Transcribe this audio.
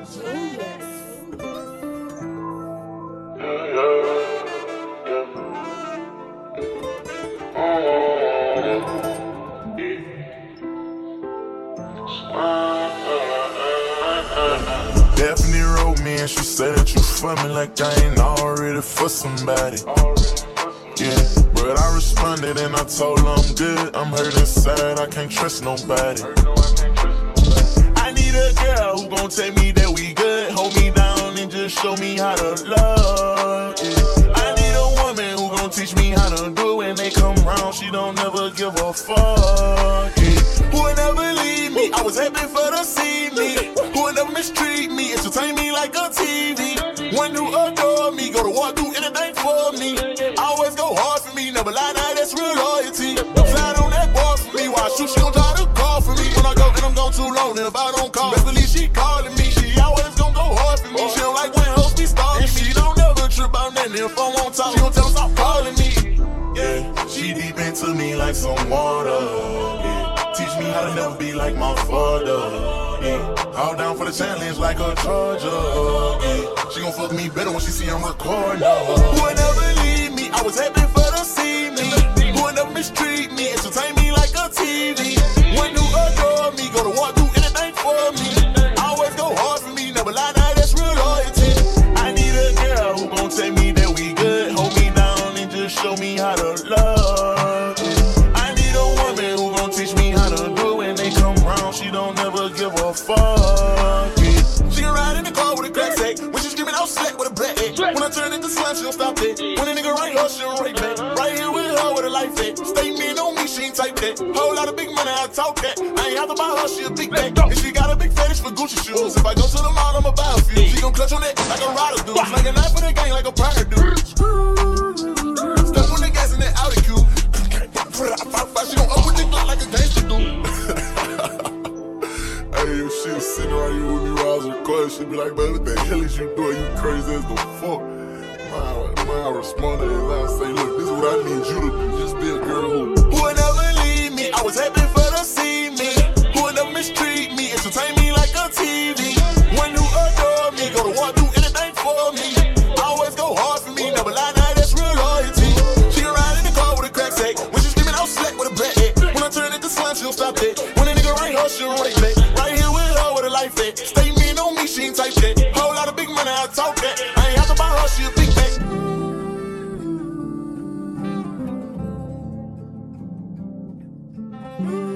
Stephanie wrote me and she said that you for me like I ain't already for somebody. Yeah, but I responded and I told her I'm good. I'm hurt inside, I can't trust nobody. Need a girl who gon' tell me that we good, hold me down and just show me how to love. Yeah. I need a woman who gon' teach me how to do it when they come round. She don't never give a fuck. Yeah. Who would never leave me? I was happy for to see me. Who would never mistreat me? Entertain me like a TV. When you adore me, go to war, do anything for me. Always go hard for me, never lie, too long, and if I don't call, best believe she calling me. She always gon' go hard for me. She don't like when hoes be stalking me. She don't never trip out nothing if I won't talk. She gon' tell stop calling me. Yeah, she deep into me like some water. Yeah, teach me how to never be like my father. Yeah, all down for the challenge like a charger. Yeah, she gon' fuck me better when she see I'm recording. Who would never leave me? I was happy for never give a fuck. Yeah. She can ride in the car with a crack sack. When she screaming out slack with a black egg. When I turn into slime, she don't stop it. When a nigga right her, she don't right back. Right here with her with a life at. Statement on me, she ain't type that. Whole lot of big money, I talk that. I ain't have to buy her, she a big bag. And she got a big fetish for Gucci shoes. If I go to the mall, I'ma buy a few. She gon' clutch on it like a rider do. Like a knife for the gang, like a pirate do. Recording, she'd be like, man, what the hell is you doing? You crazy as the fuck. Man, I responded and I say, look, this is what I need you to do. Just be a girl who... Who would never leave me? I was happy for to see me. Who would never mistreat me? Entertain me like a TV. When you adore me, go to war, do anything for me. Always go hard for me, never lie, now that's real loyalty. She ride in the car with a crack sack. When she screaming out slack with a black head. When I turn into slime, she don't stop that life at. Stay mean on me, she ain't type shit. Whole lot of big money, I talk that. I ain't have to buy her, she a big back. Mm-hmm.